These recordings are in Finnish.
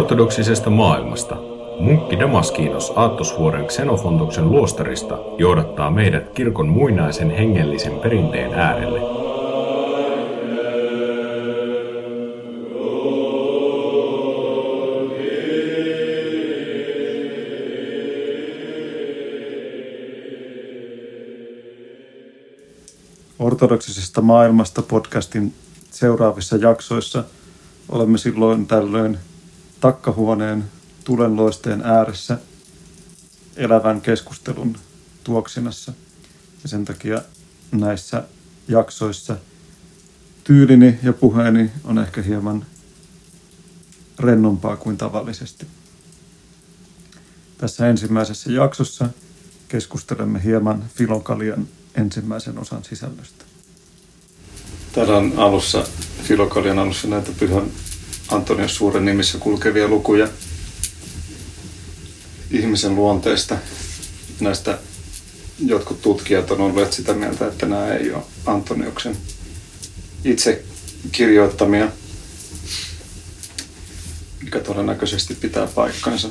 Ortodoksisesta maailmasta munkki Damaskinos Aattosvuoren Xenofontoksen luostarista johdattaa meidät kirkon muinaisen hengellisen perinteen äärelle. Ortodoksisesta maailmasta podcastin seuraavissa jaksoissa olemme silloin tällöin takkahuoneen tulenloisteen ääressä elävän keskustelun tuoksinassa. Ja sen takia näissä jaksoissa tyylini ja puheeni on ehkä hieman rennompaa kuin tavallisesti. Tässä ensimmäisessä jaksossa keskustelemme hieman Filokalian ensimmäisen osan sisällöstä. Täällä on alussa, Filokalian alussa näitä pyhän Antonios Suuren nimissä kulkevia lukuja ihmisen luonteesta. Näistä jotkut tutkijat on olleet sitä mieltä, että nämä ei ole Antonioksen itse kirjoittamia, mikä todennäköisesti pitää paikkansa.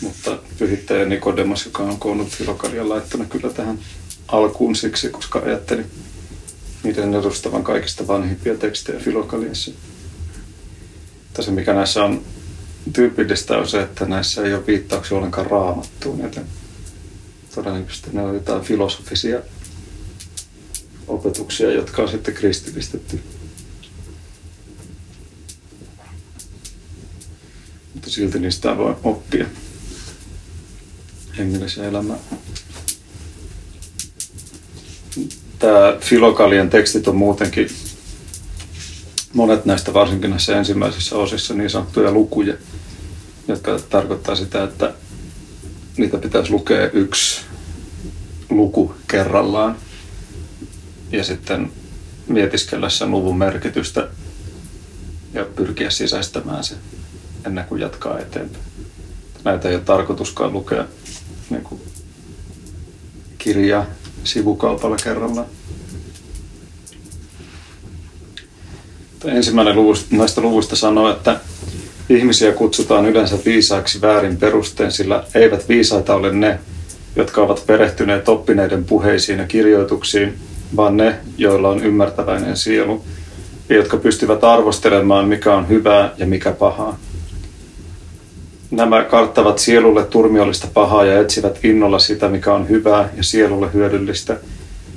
Mutta pyhittäjä Nikodemas, joka on koonnut Filokalian laittanut kyllä tähän alkuun siksi, koska ajattelin niiden edustavan kaikista vanhimpia tekstejä Filokaliassa. Mutta se, mikä näissä on tyypillistä, on se, että näissä ei ole viittauksia ollenkaan raamattuun, joten todennäköisesti ne on jotain filosofisia opetuksia, jotka on sitten kristillistetty. Mutta silti niistä voi oppia hengellisen elämään. Tämä Filokalian tekstit on muutenkin monet näistä varsinkin näissä ensimmäisissä osissa niin sanottuja lukuja, jotka tarkoittaa sitä, että niitä pitäisi lukea yksi luku kerrallaan ja sitten mietiskellä sen luvun merkitystä ja pyrkiä sisäistämään se ennen kuin jatkaa eteenpäin. Näitä ei ole tarkoituskaan lukea niin kuin kirjaa sivukaupalla kerrallaan. Ensimmäinen luvusta, näistä luvuista sanoo, että ihmisiä kutsutaan yleensä viisaaksi väärin perusteen, sillä eivät viisaita ole ne, jotka ovat perehtyneet oppineiden puheisiin ja kirjoituksiin, vaan ne, joilla on ymmärtäväinen sielu ja jotka pystyvät arvostelemaan, mikä on hyvää ja mikä pahaa. Nämä karttavat sielulle turmiollista pahaa ja etsivät innolla sitä, mikä on hyvää ja sielulle hyödyllistä,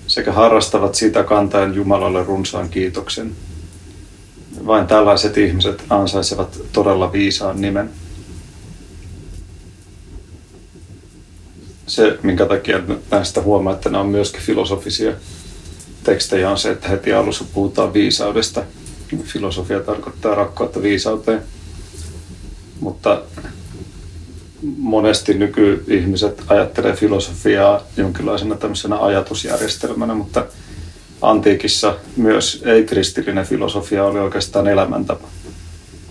sekä harrastavat sitä kantaen Jumalalle runsaan kiitoksen vain tällaiset ihmiset ansaitsevat todella viisaan nimen. Se, minkä takia näistä huomaa, että nämä on myöskin filosofisia tekstejä, on se, että heti alussa puhutaan viisaudesta. Filosofia tarkoittaa rakkautta viisauteen. Mutta monesti nykyihmiset ajattelee filosofiaa jonkinlaisena tämmöisenä ajatusjärjestelmänä, mutta antiikissa myös ei-kristillinen filosofia oli oikeastaan elämäntapa.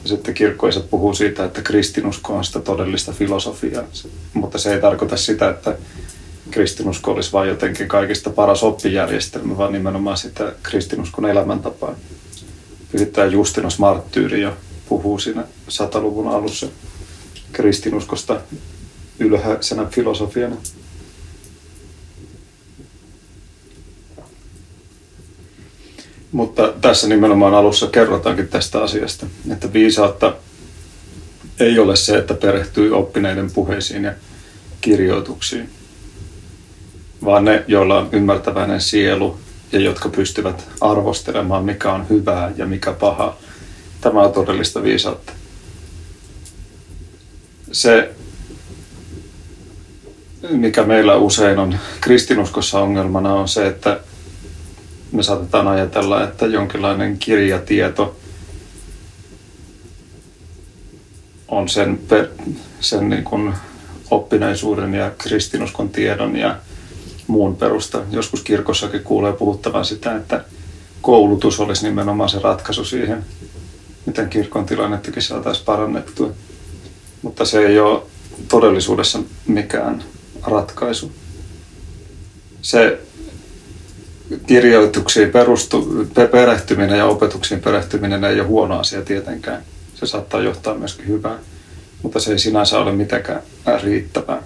Ja sitten kirkkoiset puhuu siitä, että kristinusko on sitä todellista filosofiaa, mutta se ei tarkoita sitä, että kristinusko olisi vain jotenkin kaikista paras oppijärjestelmä, vaan nimenomaan sitä kristinuskon elämäntapaa. Pyhittäjä Justinus Marttyyri jo puhuu siinä sataluvun alussa kristinuskosta ylhäisenä filosofiana. Mutta tässä nimenomaan alussa kerrotaankin tästä asiasta, että viisautta ei ole se, että perehtyy oppineiden puheisiin ja kirjoituksiin, vaan ne, joilla on ymmärtäväinen sielu ja jotka pystyvät arvostelemaan, mikä on hyvää ja mikä paha. Tämä on todellista viisautta. Se, mikä meillä usein on kristinuskossa ongelmana, on se, että me saatetaan ajatella, että jonkinlainen kirjatieto on sen, sen niin kuin oppineisuuden ja kristinuskon tiedon ja muun perusta. Joskus kirkossakin kuulee puhuttavan sitä, että koulutus olisi nimenomaan se ratkaisu siihen, miten kirkon tilannettakin saataisiin parannettua. Mutta se ei ole todellisuudessa mikään ratkaisu. Se kirjoituksiin perustu, perehtyminen ja opetuksiin perehtyminen ei ole huono asia tietenkään. Se saattaa johtaa myöskin hyvään, mutta se ei sinänsä ole mitenkään riittävää.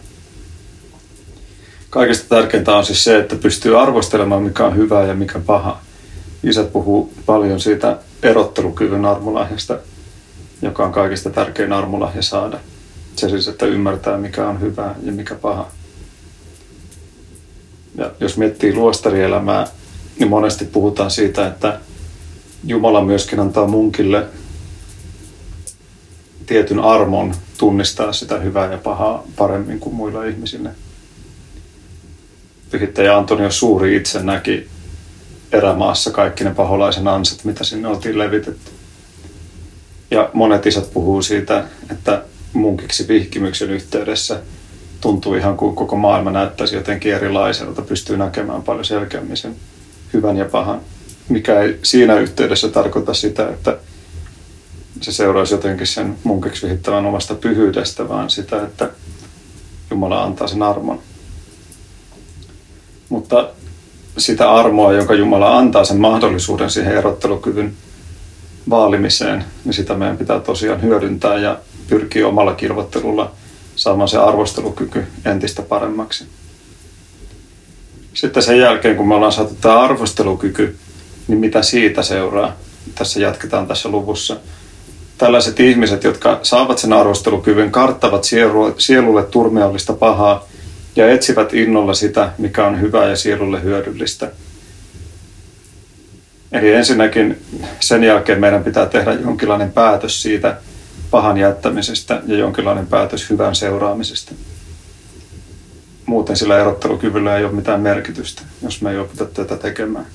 Kaikista tärkeintä on siis se, että pystyy arvostelemaan, mikä on hyvää ja mikä paha. Isät puhuu paljon siitä erottelukyvyn armolahjasta, joka on kaikista tärkein armolahja saada. Se siis, että ymmärtää, mikä on hyvää ja mikä paha. Ja jos miettii luostarielämää, niin monesti puhutaan siitä, että Jumala myöskin antaa munkille tietyn armon tunnistaa sitä hyvää ja pahaa paremmin kuin muilla ihmisillä. Pyhittäjä Antonio Suuri itse näki erämaassa kaikki ne paholaisen ansat, mitä sinne oltiin levitetty. Ja monet isät puhuu siitä, että munkiksi vihkimyksen yhteydessä tuntuu ihan kuin koko maailma näyttäisi jotenkin erilaiselta, pystyy näkemään paljon selkeämmin sen hyvän ja pahan, mikä ei siinä yhteydessä tarkoita sitä, että se seuraisi jotenkin sen munkiksi vihittävän omasta pyhyydestä, vaan sitä, että Jumala antaa sen armon. Mutta sitä armoa, jonka Jumala antaa sen mahdollisuuden siihen erottelukyvyn vaalimiseen, niin sitä meidän pitää tosiaan hyödyntää ja pyrkiä omalla kirvottelulla saamaan se arvostelukyky entistä paremmaksi. Sitten sen jälkeen, kun me ollaan saatu tämä arvostelukyky, niin mitä siitä seuraa? Tässä jatketaan tässä luvussa. Tällaiset ihmiset, jotka saavat sen arvostelukyvyn, karttavat sielulle turmiallista pahaa ja etsivät innolla sitä, mikä on hyvää ja sielulle hyödyllistä. Eli ensinnäkin sen jälkeen meidän pitää tehdä jonkinlainen päätös siitä pahan jättämisestä ja jonkinlainen päätös hyvän seuraamisesta. Muuten sillä erottelukyvyllä ei ole mitään merkitystä, jos me ei opita tätä tekemään.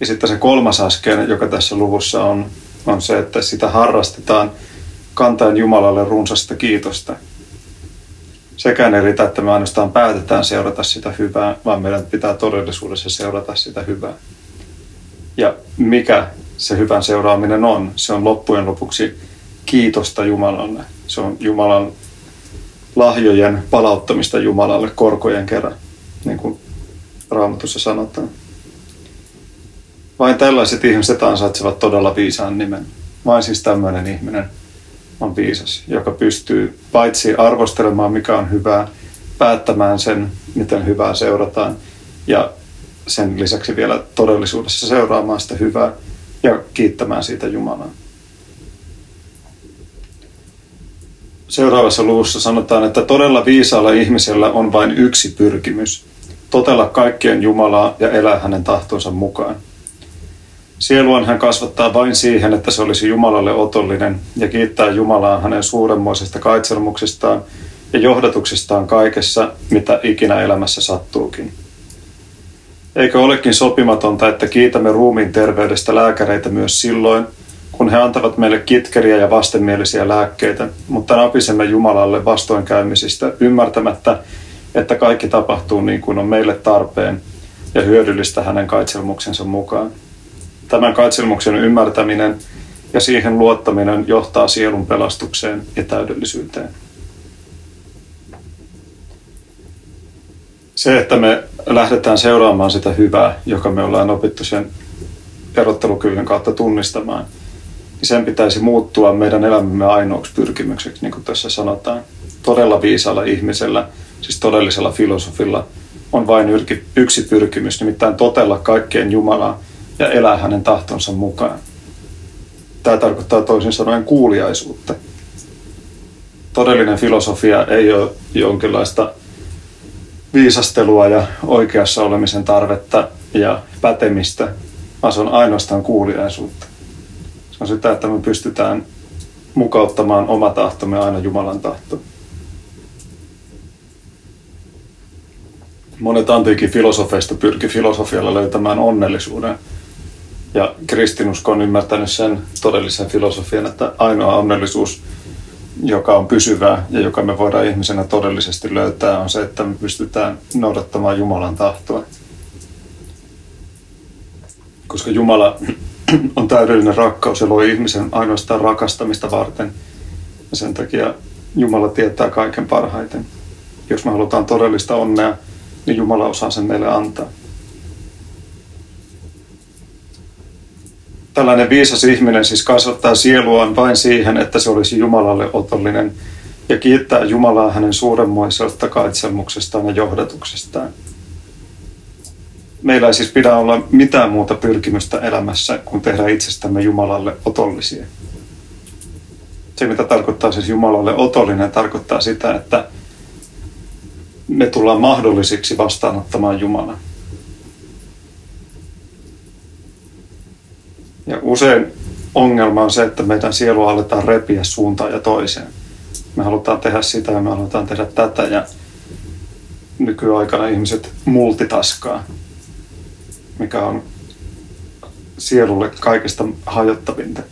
Ja sitten se kolmas askel, joka tässä luvussa on, on se, että sitä harrastetaan kantaen Jumalalle runsasta kiitosta – sekään ei riitä, että me ainoastaan päätetään seurata sitä hyvää, vaan meidän pitää todellisuudessa seurata sitä hyvää. Ja mikä se hyvän seuraaminen on? Se on loppujen lopuksi kiitosta Jumalalle. Se on Jumalan lahjojen palauttamista Jumalalle korkojen kerran, niin kuin Raamatussa sanotaan. Vain tällaiset ihmiset ansaitsevat todella viisaan nimen. Vain siis tämmöinen ihminen – on viisas, joka pystyy paitsi arvostelemaan, mikä on hyvää, päättämään sen, miten hyvää seurataan ja sen lisäksi vielä todellisuudessa seuraamaan sitä hyvää ja kiittämään siitä Jumalaa. Seuraavassa luvussa sanotaan, että todella viisaalla ihmisellä on vain yksi pyrkimys, totella kaikkien Jumalaa ja elää hänen tahtonsa mukaan – Sieluan hän kasvattaa vain siihen, että se olisi Jumalalle otollinen ja kiittää Jumalaa hänen suuremmoisesta kaitselmuksestaan ja johdatuksestaan kaikessa, mitä ikinä elämässä sattuukin. Eikö olekin sopimatonta, että kiitämme ruumiin terveydestä lääkäreitä myös silloin, kun he antavat meille kitkeriä ja vastenmielisiä lääkkeitä, mutta napisemme Jumalalle vastoinkäymisistä ymmärtämättä, että kaikki tapahtuu niin kuin on meille tarpeen ja hyödyllistä hänen kaitselmuksensa mukaan. Tämän katselmuksen ymmärtäminen ja siihen luottaminen johtaa sielun pelastukseen ja täydellisyyteen. Se, että me lähdetään seuraamaan sitä hyvää, joka me ollaan opittu sen erottelukyvyn kautta tunnistamaan, niin sen pitäisi muuttua meidän elämämme ainoaksi pyrkimykseksi, niin kuin tässä sanotaan. Todella viisalla ihmisellä, siis todellisella filosofilla, on vain yksi pyrkimys, nimittäin totella kaikkeen Jumalaa ja elää hänen tahtonsa mukaan. Tämä tarkoittaa toisin sanoen kuuliaisuutta. Todellinen filosofia ei ole jonkinlaista viisastelua ja oikeassa olemisen tarvetta ja pätemistä, vaan se on ainoastaan kuuliaisuutta. Se on sitä, että me pystytään mukauttamaan oma tahtomme aina Jumalan tahtoon. Monet antiikin filosofeista pyrki filosofialla löytämään onnellisuuden – ja kristinusko on ymmärtänyt sen todellisen filosofian, että ainoa onnellisuus, joka on pysyvää ja joka me voidaan ihmisenä todellisesti löytää, on se, että me pystytään noudattamaan Jumalan tahtoa. Koska Jumala on täydellinen rakkaus ja loi ihmisen ainoastaan rakastamista varten. Ja sen takia Jumala tietää kaiken parhaiten. Jos me halutaan todellista onnea, niin Jumala osaa sen meille antaa. Tällainen viisas ihminen siis kasvattaa sieluaan vain siihen, että se olisi Jumalalle otollinen ja kiittää Jumalaa hänen suuremmoisesta kaitselmuksestaan ja johdatuksestaan. Meillä ei siis pidä olla mitään muuta pyrkimystä elämässä kuin tehdä itsestämme Jumalalle otollisia. Se, mitä tarkoittaa siis Jumalalle otollinen, tarkoittaa sitä, että me tullaan mahdollisiksi vastaanottamaan Jumalan. Ja usein ongelma on se, että meidän sielu aletaan repiä suuntaan ja toiseen. Me halutaan tehdä sitä ja me halutaan tehdä tätä ja nykyaikana ihmiset multitaskaa, mikä on sielulle kaikista hajottavinta.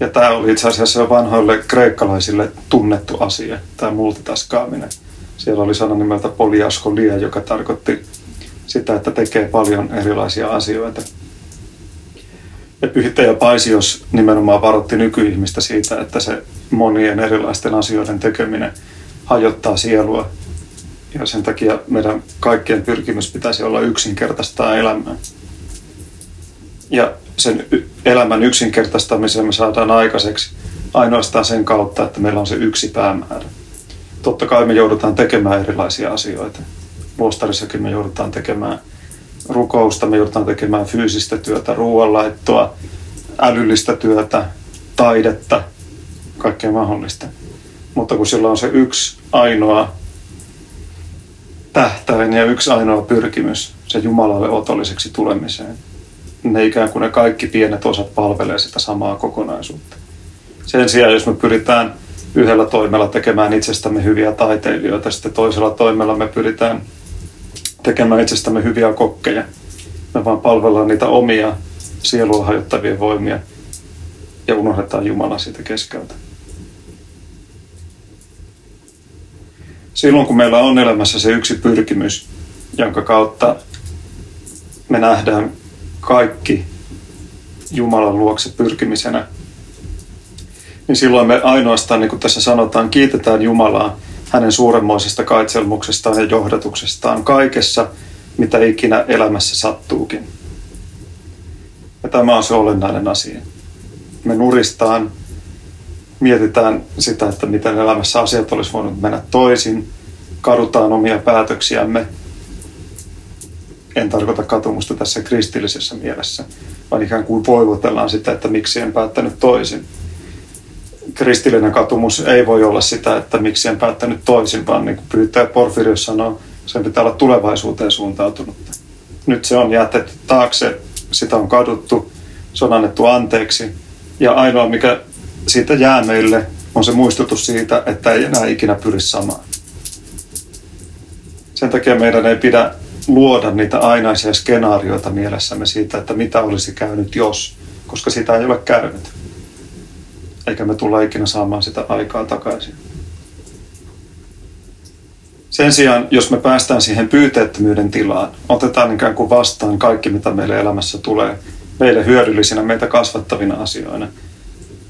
Ja tämä oli itse asiassa jo vanhoille kreikkalaisille tunnettu asia, tämä multitaskaaminen. Siellä oli sana nimeltä poliaskolia, joka tarkoitti sitä, että tekee paljon erilaisia asioita. Ja pyhittäjä Paisios nimenomaan varoitti nykyihmistä siitä, että se monien erilaisten asioiden tekeminen hajottaa sielua. Ja sen takia meidän kaikkien pyrkimys pitäisi olla yksinkertaistaa elämää. Ja sen elämän yksinkertaistamisen me saadaan aikaiseksi ainoastaan sen kautta, että meillä on se yksi päämäärä. Totta kai me joudutaan tekemään erilaisia asioita. Luostarissakin me joudutaan tekemään rukousta, me joudutaan tekemään fyysistä työtä, ruoanlaittoa, älyllistä työtä, taidetta, kaikkea mahdollista. Mutta kun sillä on se yksi ainoa tähtäin ja yksi ainoa pyrkimys, se Jumalalle otolliseksi tulemiseen, ne ikään kuin ne kaikki pienet osat palvelee sitä samaa kokonaisuutta. Sen sijaan, jos me pyritään yhdellä toimella tekemään itsestämme hyviä taiteilijoita, sitten toisella toimella me pyritään tekemään itsestämme hyviä kokkeja. Me vaan palvellaan niitä omia sielua hajottavia voimia ja unohdetaan Jumala siitä keskeltä. Silloin kun meillä on elämässä se yksi pyrkimys, jonka kautta me nähdään kaikki Jumalan luokse pyrkimisenä, niin silloin me ainoastaan, niin kuin tässä sanotaan, kiitetään Jumalaa hänen suuremmoisesta kaitselmuksestaan ja johdatuksestaan kaikessa, mitä ikinä elämässä sattuukin. Ja tämä on se olennainen asia. Me nuristaan, mietitään sitä, että miten elämässä asiat olisi voinut mennä toisin, kadutaan omia päätöksiämme. En tarkoita katumusta tässä kristillisessä mielessä, vaan ikään kuin voivotellaan sitä, että miksi en päättänyt toisin kristillinen katumus ei voi olla sitä, että miksi en päättänyt toisin, vaan niin kuin pyytäjä Porfirius sanoo, sen pitää olla tulevaisuuteen suuntautunutta. Nyt se on jätetty taakse, sitä on kaduttu, se on annettu anteeksi. Ja ainoa, mikä siitä jää meille, on se muistutus siitä, että ei enää ikinä pyri samaan. Sen takia meidän ei pidä luoda niitä ainaisia skenaarioita mielessämme siitä, että mitä olisi käynyt jos, koska sitä ei ole käynyt eikä me tulla ikinä saamaan sitä aikaa takaisin. Sen sijaan, jos me päästään siihen pyyteettömyyden tilaan, otetaan ikään kuin vastaan kaikki, mitä meille elämässä tulee, meille hyödyllisinä, meitä kasvattavina asioina,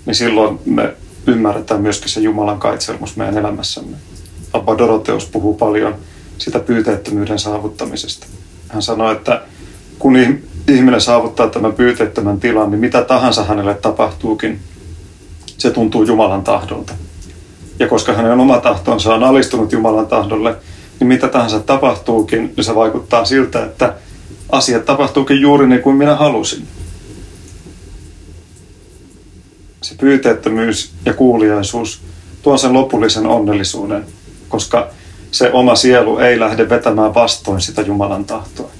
niin silloin me ymmärretään myöskin se Jumalan kaitselmus meidän elämässämme. Abba Doroteus puhuu paljon sitä pyyteettömyyden saavuttamisesta. Hän sanoi, että kun ihminen saavuttaa tämän pyyteettömän tilan, niin mitä tahansa hänelle tapahtuukin, se tuntuu Jumalan tahdolta. Ja koska hänen oma tahtonsa on alistunut Jumalan tahdolle, niin mitä tahansa tapahtuukin, niin se vaikuttaa siltä, että asiat tapahtuukin juuri niin kuin minä halusin. Se pyyteettömyys ja kuuliaisuus tuo sen lopullisen onnellisuuden, koska se oma sielu ei lähde vetämään vastoin sitä Jumalan tahtoa.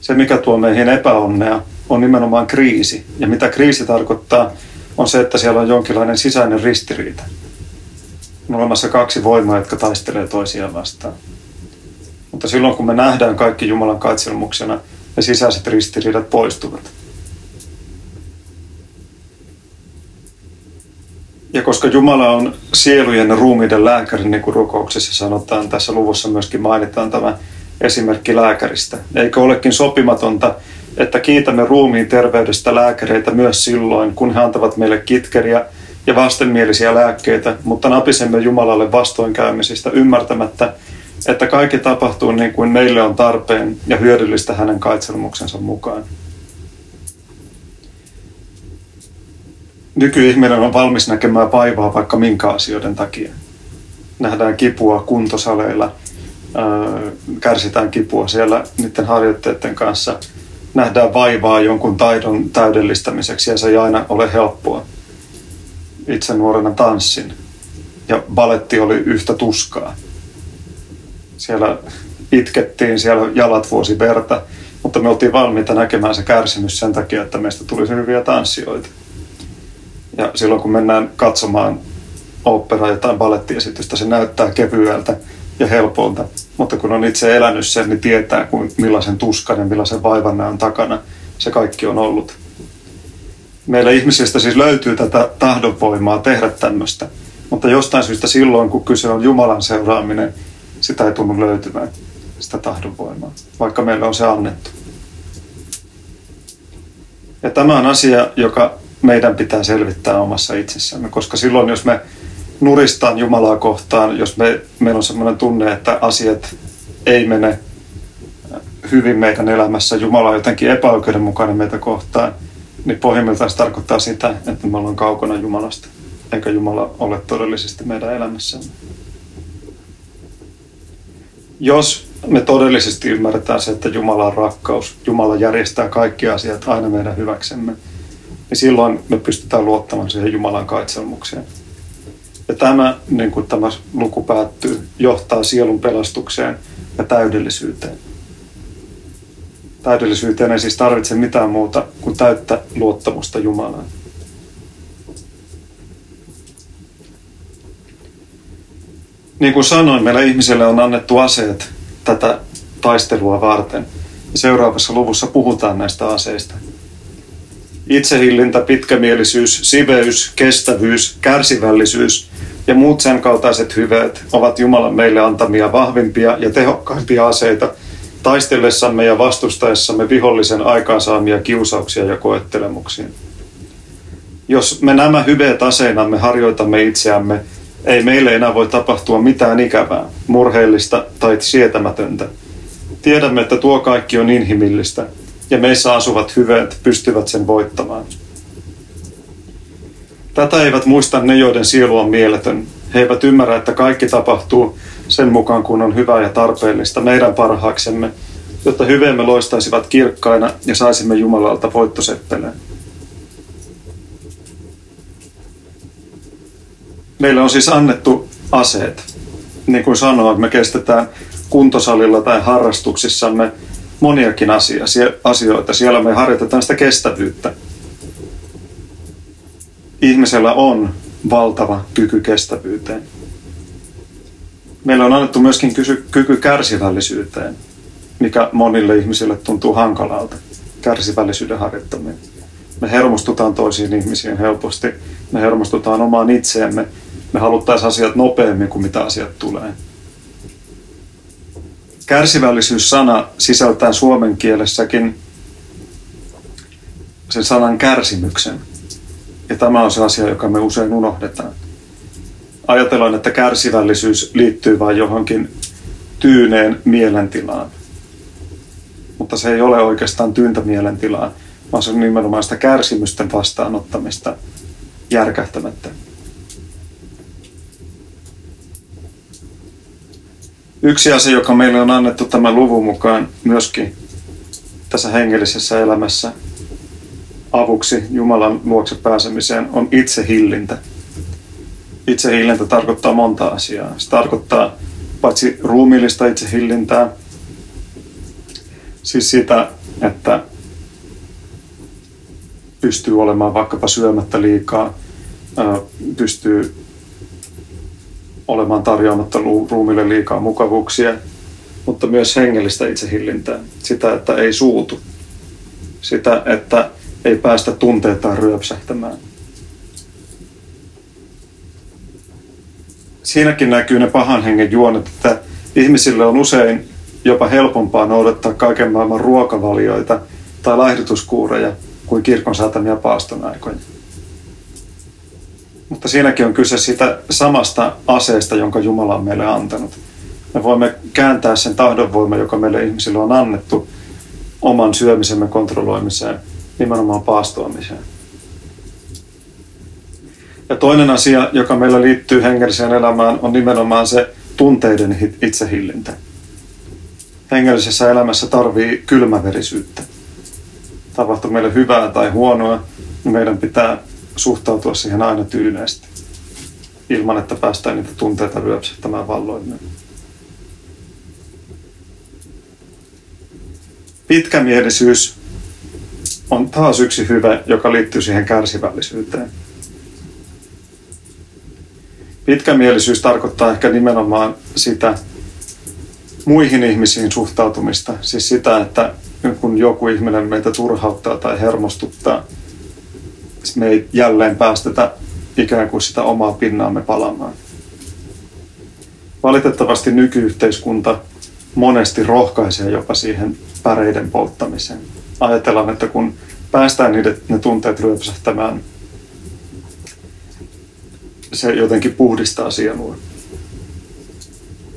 Se, mikä tuo meihin epäonnea, on nimenomaan kriisi. Ja mitä kriisi tarkoittaa, on se, että siellä on jonkinlainen sisäinen ristiriita. On olemassa kaksi voimaa, jotka taistelee toisiaan vastaan. Mutta silloin kun me nähdään kaikki Jumalan katselmuksena, ne sisäiset ristiriidat poistuvat. Ja koska Jumala on sielujen ja ruumiiden lääkäri, niin kuin rukouksessa sanotaan, tässä luvussa myöskin mainitaan tämä esimerkki lääkäristä. Eikö olekin sopimatonta, että kiitämme ruumiin terveydestä lääkäreitä myös silloin, kun he antavat meille kitkeriä ja vastenmielisiä lääkkeitä, mutta napisemme Jumalalle vastoinkäymisistä ymmärtämättä, että kaikki tapahtuu niin kuin meille on tarpeen ja hyödyllistä hänen kaitselmuksensa mukaan. nykyihminen on valmis näkemään vaivaa vaikka minkä asioiden takia. Nähdään kipua kuntosaleilla, kärsitään kipua siellä niiden harjoitteiden kanssa. Nähdään vaivaa jonkun taidon täydellistämiseksi ja se ei aina ole helppoa. Itse nuorena tanssin ja baletti oli yhtä tuskaa. Siellä itkettiin, siellä jalat vuosi verta, mutta me oltiin valmiita näkemään se kärsimys sen takia, että meistä tulisi hyviä tanssijoita. Ja silloin kun mennään katsomaan opera tai balettiesitystä, se näyttää kevyeltä ja helpolta. Mutta kun on itse elänyt sen, niin tietää, kuin millaisen tuskan ja millaisen vaivan on takana se kaikki on ollut. Meillä ihmisistä siis löytyy tätä tahdonvoimaa tehdä tämmöistä. Mutta jostain syystä silloin, kun kyse on Jumalan seuraaminen, sitä ei tunnu löytyvän, sitä tahdonvoimaa, vaikka meillä on se annettu. Ja tämä on asia, joka meidän pitää selvittää omassa itsessämme, koska silloin jos me nuristaan Jumalaa kohtaan, jos me, meillä on sellainen tunne, että asiat ei mene hyvin meidän elämässä, Jumala on jotenkin epäoikeudenmukainen meitä kohtaan, niin pohjimmiltaan se tarkoittaa sitä, että me ollaan kaukana Jumalasta, eikä Jumala ole todellisesti meidän elämässämme. Jos me todellisesti ymmärretään se, että Jumala on rakkaus, Jumala järjestää kaikki asiat aina meidän hyväksemme, niin silloin me pystytään luottamaan siihen Jumalan kaitselmukseen. Ja tämä, niin kuin tämä luku päättyy, johtaa sielun pelastukseen ja täydellisyyteen. Täydellisyyteen ei siis tarvitse mitään muuta kuin täyttä luottamusta Jumalaan. Niin kuin sanoin, meillä ihmisille on annettu aseet tätä taistelua varten. Seuraavassa luvussa puhutaan näistä aseista. Itsehillintä, pitkämielisyys, siveys, kestävyys, kärsivällisyys ja muut sen kaltaiset hyveet ovat Jumalan meille antamia vahvimpia ja tehokkaimpia aseita taistellessamme ja vastustaessamme vihollisen aikaansaamia kiusauksia ja koettelemuksia. Jos me nämä hyveet aseinamme harjoitamme itseämme, ei meille enää voi tapahtua mitään ikävää, murheellista tai sietämätöntä. Tiedämme, että tuo kaikki on inhimillistä ja meissä asuvat hyveet pystyvät sen voittamaan. Tätä eivät muista ne, joiden sielu on mieletön. He eivät ymmärrä, että kaikki tapahtuu sen mukaan, kun on hyvää ja tarpeellista meidän parhaaksemme, jotta hyveemme loistaisivat kirkkaina ja saisimme Jumalalta voittoseppeleen. Meille on siis annettu aseet. Niin kuin sanoin, me kestetään kuntosalilla tai harrastuksissamme moniakin asioita. Siellä me harjoitetaan sitä kestävyyttä. Ihmisellä on valtava kyky kestävyyteen. Meillä on annettu myöskin kyky kärsivällisyyteen, mikä monille ihmisille tuntuu hankalalta. Kärsivällisyyden harjoittaminen. Me hermostutaan toisiin ihmisiin helposti. Me hermostutaan omaan itseemme me haluttaisiin asiat nopeammin kuin mitä asiat tulee. Kärsivällisyys-sana sisältää suomen kielessäkin sen sanan kärsimyksen. Ja tämä on se asia, joka me usein unohdetaan. Ajatellaan, että kärsivällisyys liittyy vain johonkin tyyneen mielentilaan. Mutta se ei ole oikeastaan tyyntä mielentilaa, vaan se on nimenomaan sitä kärsimysten vastaanottamista järkähtämättä. Yksi asia, joka meille on annettu tämän luvun mukaan myöskin tässä hengellisessä elämässä avuksi Jumalan luokse pääsemiseen, on itsehillintä. Itsehillintä tarkoittaa monta asiaa. Se tarkoittaa paitsi ruumiillista itsehillintää, siis sitä, että pystyy olemaan vaikkapa syömättä liikaa, pystyy olemaan tarjoamatta ruumille liikaa mukavuuksia, mutta myös hengellistä itsehillintää. Sitä, että ei suutu. Sitä, että ei päästä tunteitaan ryöpsähtämään. Siinäkin näkyy ne pahan hengen juonet, että ihmisille on usein jopa helpompaa noudattaa kaiken maailman ruokavalioita tai laihdutuskuureja kuin kirkon saatamia paaston aikoja. Mutta siinäkin on kyse siitä samasta aseesta, jonka Jumala on meille antanut. Me voimme kääntää sen tahdonvoima, joka meille ihmisille on annettu, oman syömisemme kontrolloimiseen, nimenomaan paastoamiseen. Ja toinen asia, joka meillä liittyy hengelliseen elämään, on nimenomaan se tunteiden itsehillintä. Hengellisessä elämässä tarvii kylmäverisyyttä. Tapahtuu meille hyvää tai huonoa, niin meidän pitää suhtautua siihen aina tyyneesti, ilman että päästään niitä tunteita ryöpsähtämään valloilleen. Pitkämielisyys on taas yksi hyvä, joka liittyy siihen kärsivällisyyteen. Pitkämielisyys tarkoittaa ehkä nimenomaan sitä muihin ihmisiin suhtautumista. Siis sitä, että kun joku ihminen meitä turhauttaa tai hermostuttaa, me ei jälleen päästetä ikään kuin sitä omaa pinnaamme palamaan. Valitettavasti nykyyhteiskunta monesti rohkaisee jopa siihen päreiden polttamiseen. Ajatellaan, että kun päästään niiden, ne tunteet ryöpsähtämään, se jotenkin puhdistaa sielua.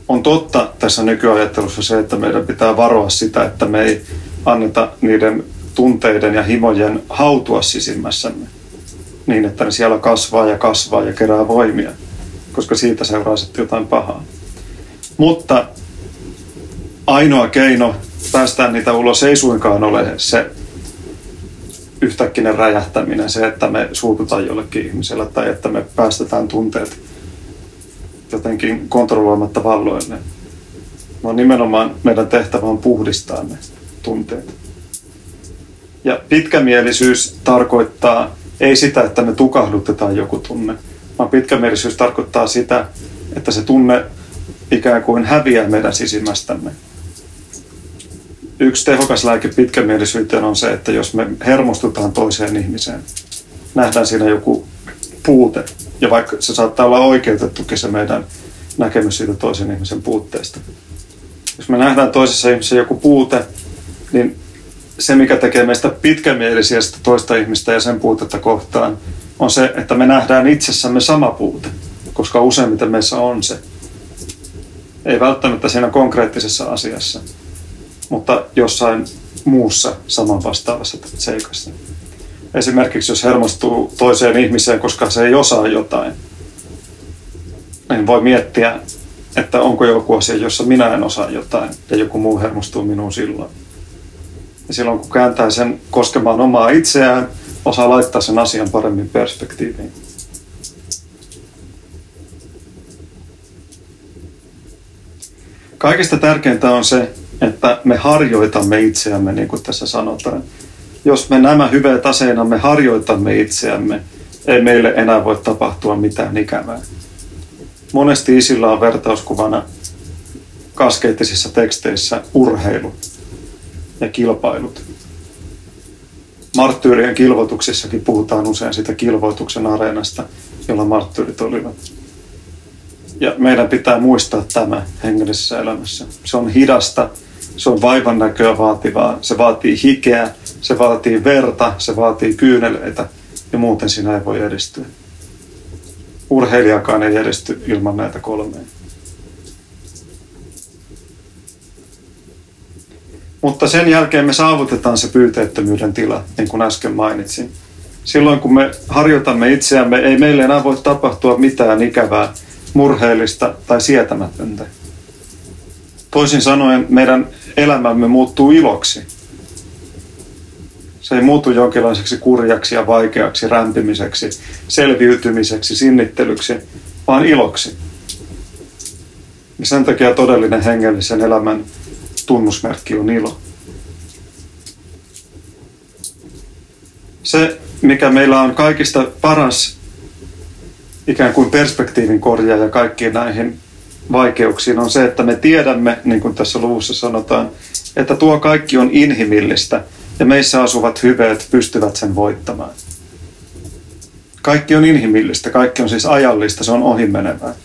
On totta tässä nykyajattelussa se, että meidän pitää varoa sitä, että me ei anneta niiden tunteiden ja himojen hautua sisimmässämme niin, että ne siellä kasvaa ja kasvaa ja kerää voimia, koska siitä seuraa sitten jotain pahaa. Mutta ainoa keino päästään niitä ulos ei suinkaan ole se yhtäkkinen räjähtäminen, se, että me suututaan jollekin ihmiselle tai että me päästetään tunteet jotenkin kontrolloimatta valloille. Vaan nimenomaan meidän tehtävä on puhdistaa ne tunteet. Ja pitkämielisyys tarkoittaa ei sitä, että me tukahdutetaan joku tunne, vaan pitkämielisyys tarkoittaa sitä, että se tunne ikään kuin häviää meidän sisimmästämme yksi tehokas lääke pitkämielisyyteen on se, että jos me hermostutaan toiseen ihmiseen, nähdään siinä joku puute, ja vaikka se saattaa olla oikeutettukin se meidän näkemys siitä toisen ihmisen puutteesta. Jos me nähdään toisessa ihmisessä joku puute, niin se, mikä tekee meistä pitkämielisiä sitä toista ihmistä ja sen puutetta kohtaan, on se, että me nähdään itsessämme sama puute, koska useimmiten meissä on se. Ei välttämättä siinä konkreettisessa asiassa, mutta jossain muussa saman vastaavassa seikassa. Esimerkiksi jos hermostuu toiseen ihmiseen, koska se ei osaa jotain, niin voi miettiä, että onko joku asia, jossa minä en osaa jotain ja joku muu hermostuu minuun silloin. Ja silloin kun kääntää sen koskemaan omaa itseään, osaa laittaa sen asian paremmin perspektiiviin. Kaikista tärkeintä on se, että me harjoitamme itseämme, niin kuin tässä sanotaan. Jos me nämä hyveet aseina me harjoitamme itseämme, ei meille enää voi tapahtua mitään ikävää. Monesti isillä on vertauskuvana kaskeettisissa teksteissä urheilu ja kilpailut. Marttyyrien kilvoituksissakin puhutaan usein sitä kilvoituksen areenasta, jolla marttyyrit olivat. Ja meidän pitää muistaa tämä hengellisessä elämässä. Se on hidasta, se on vaivan näköä vaativaa, se vaatii hikeä, se vaatii verta, se vaatii kyyneleitä ja muuten sinä ei voi edistyä. Urheilijakaan ei edisty ilman näitä kolmea. Mutta sen jälkeen me saavutetaan se pyyteettömyyden tila, niin kuin äsken mainitsin. Silloin kun me harjoitamme itseämme, ei meille enää voi tapahtua mitään ikävää, murheellista tai sietämätöntä. Toisin sanoen meidän elämämme muuttuu iloksi. Se ei muutu jonkinlaiseksi kurjaksi ja vaikeaksi rämpimiseksi, selviytymiseksi, sinnittelyksi, vaan iloksi. Ja sen takia todellinen hengellisen elämän tunnusmerkki on ilo. Se, mikä meillä on kaikista paras ikään kuin perspektiivin korjaaja kaikkiin näihin vaikeuksiin on se, että me tiedämme, niin kuin tässä luvussa sanotaan, että tuo kaikki on inhimillistä ja meissä asuvat hyveet pystyvät sen voittamaan. Kaikki on inhimillistä, kaikki on siis ajallista, se on ohimenevää.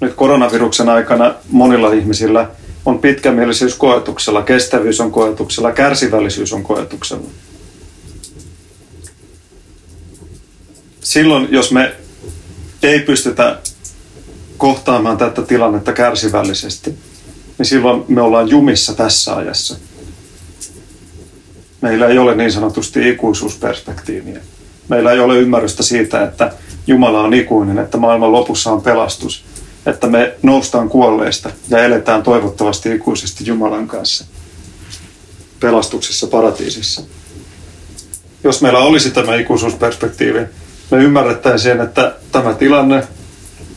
Nyt koronaviruksen aikana monilla ihmisillä on pitkämielisyys koetuksella, kestävyys on koetuksella, kärsivällisyys on koetuksella. Silloin, jos me ei pystytä kohtaamaan tätä tilannetta kärsivällisesti, niin silloin me ollaan jumissa tässä ajassa. Meillä ei ole niin sanotusti ikuisuusperspektiiviä. Meillä ei ole ymmärrystä siitä, että Jumala on ikuinen, että maailman lopussa on pelastus, että me noustaan kuolleista ja eletään toivottavasti ikuisesti Jumalan kanssa pelastuksessa paratiisissa. Jos meillä olisi tämä ikuisuusperspektiivi, me ymmärrettäisiin, että tämä tilanne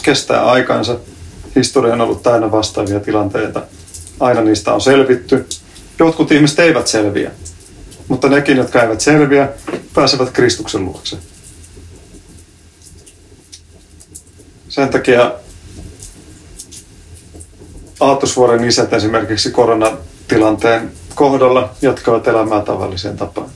kestää aikansa. Historia on ollut täynnä vastaavia tilanteita. Aina niistä on selvitty. Jotkut ihmiset eivät selviä, mutta nekin, jotka eivät selviä, pääsevät Kristuksen luokse. Sen takia Aattosvuoren isät esimerkiksi koronatilanteen kohdalla jatkavat elämää tavalliseen tapaan.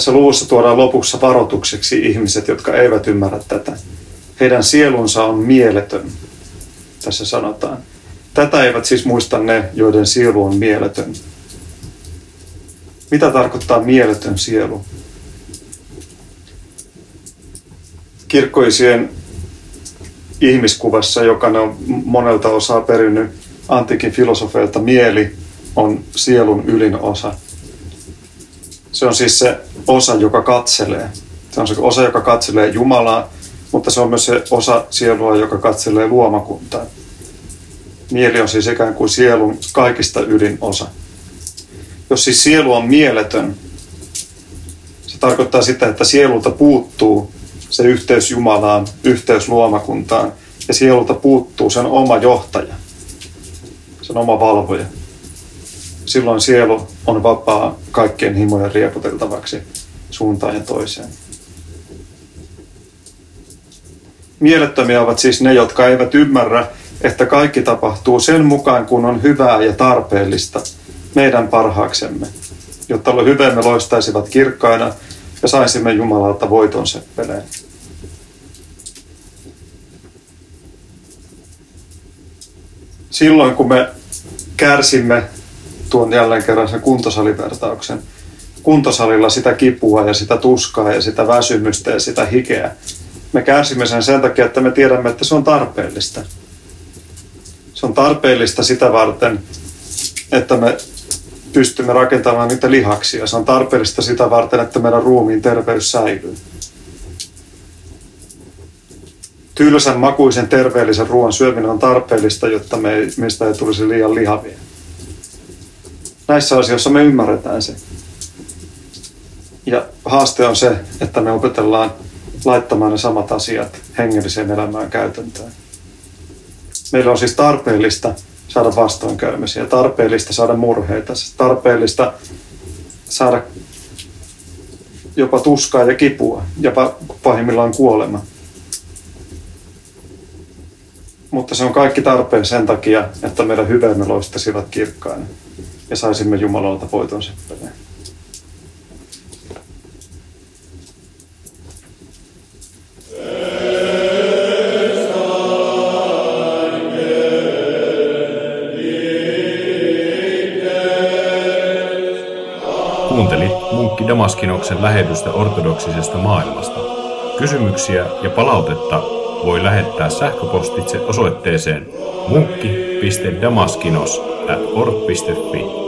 Tässä luvussa tuodaan lopussa varoitukseksi ihmiset, jotka eivät ymmärrä tätä. Heidän sielunsa on mieletön, tässä sanotaan. Tätä eivät siis muista ne, joiden sielu on mieletön. Mitä tarkoittaa mieletön sielu? Kirkkoisien ihmiskuvassa, joka ne on monelta osaa perinnyt antiikin filosofeilta, mieli on sielun ylin osa. Se on siis se osa, joka katselee. Se on se osa, joka katselee Jumalaa, mutta se on myös se osa sielua, joka katselee luomakuntaa. Mieli on siis ikään kuin sielun kaikista ydin osa. Jos siis sielu on mieletön, se tarkoittaa sitä, että sielulta puuttuu se yhteys Jumalaan, yhteys luomakuntaan, ja sielulta puuttuu sen oma johtaja, sen oma valvoja. Silloin sielu on vapaa kaikkien himojen rieputeltavaksi suuntaan ja toiseen. Mielettömiä ovat siis ne, jotka eivät ymmärrä, että kaikki tapahtuu sen mukaan, kun on hyvää ja tarpeellista meidän parhaaksemme, jotta hyveemme loistaisivat kirkkaina ja saisimme Jumalalta voiton seppeleen. Silloin kun me kärsimme tuon jälleen kerran sen kuntosalivertauksen, kuntosalilla sitä kipua ja sitä tuskaa ja sitä väsymystä ja sitä hikeä, me kärsimme sen sen takia, että me tiedämme, että se on tarpeellista. Se on tarpeellista sitä varten, että me pystymme rakentamaan niitä lihaksia. Se on tarpeellista sitä varten, että meidän ruumiin terveys säilyy. Tylsän, makuisen, terveellisen ruoan syöminen on tarpeellista, jotta me ei, meistä ei tulisi liian lihavia. Näissä asioissa me ymmärretään se. Ja haaste on se, että me opetellaan laittamaan ne samat asiat hengelliseen elämään käytäntöön. Meillä on siis tarpeellista saada vastoinkäymisiä, tarpeellista saada murheita, tarpeellista saada jopa tuskaa ja kipua, jopa pahimmillaan kuolema. Mutta se on kaikki tarpeen sen takia, että meidän hyveemme loistaisivat kirkkaina ja saisimme Jumalalta voiton seppeleen. Damaskinoksen lähetystä ortodoksisesta maailmasta. Kysymyksiä ja palautetta voi lähettää sähköpostitse osoitteeseen munkki.damaskinos.org.fi.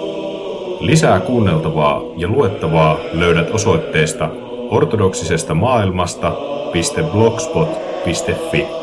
Lisää kuunneltavaa ja luettavaa löydät osoitteesta ortodoksisesta maailmasta.blogspot.fi.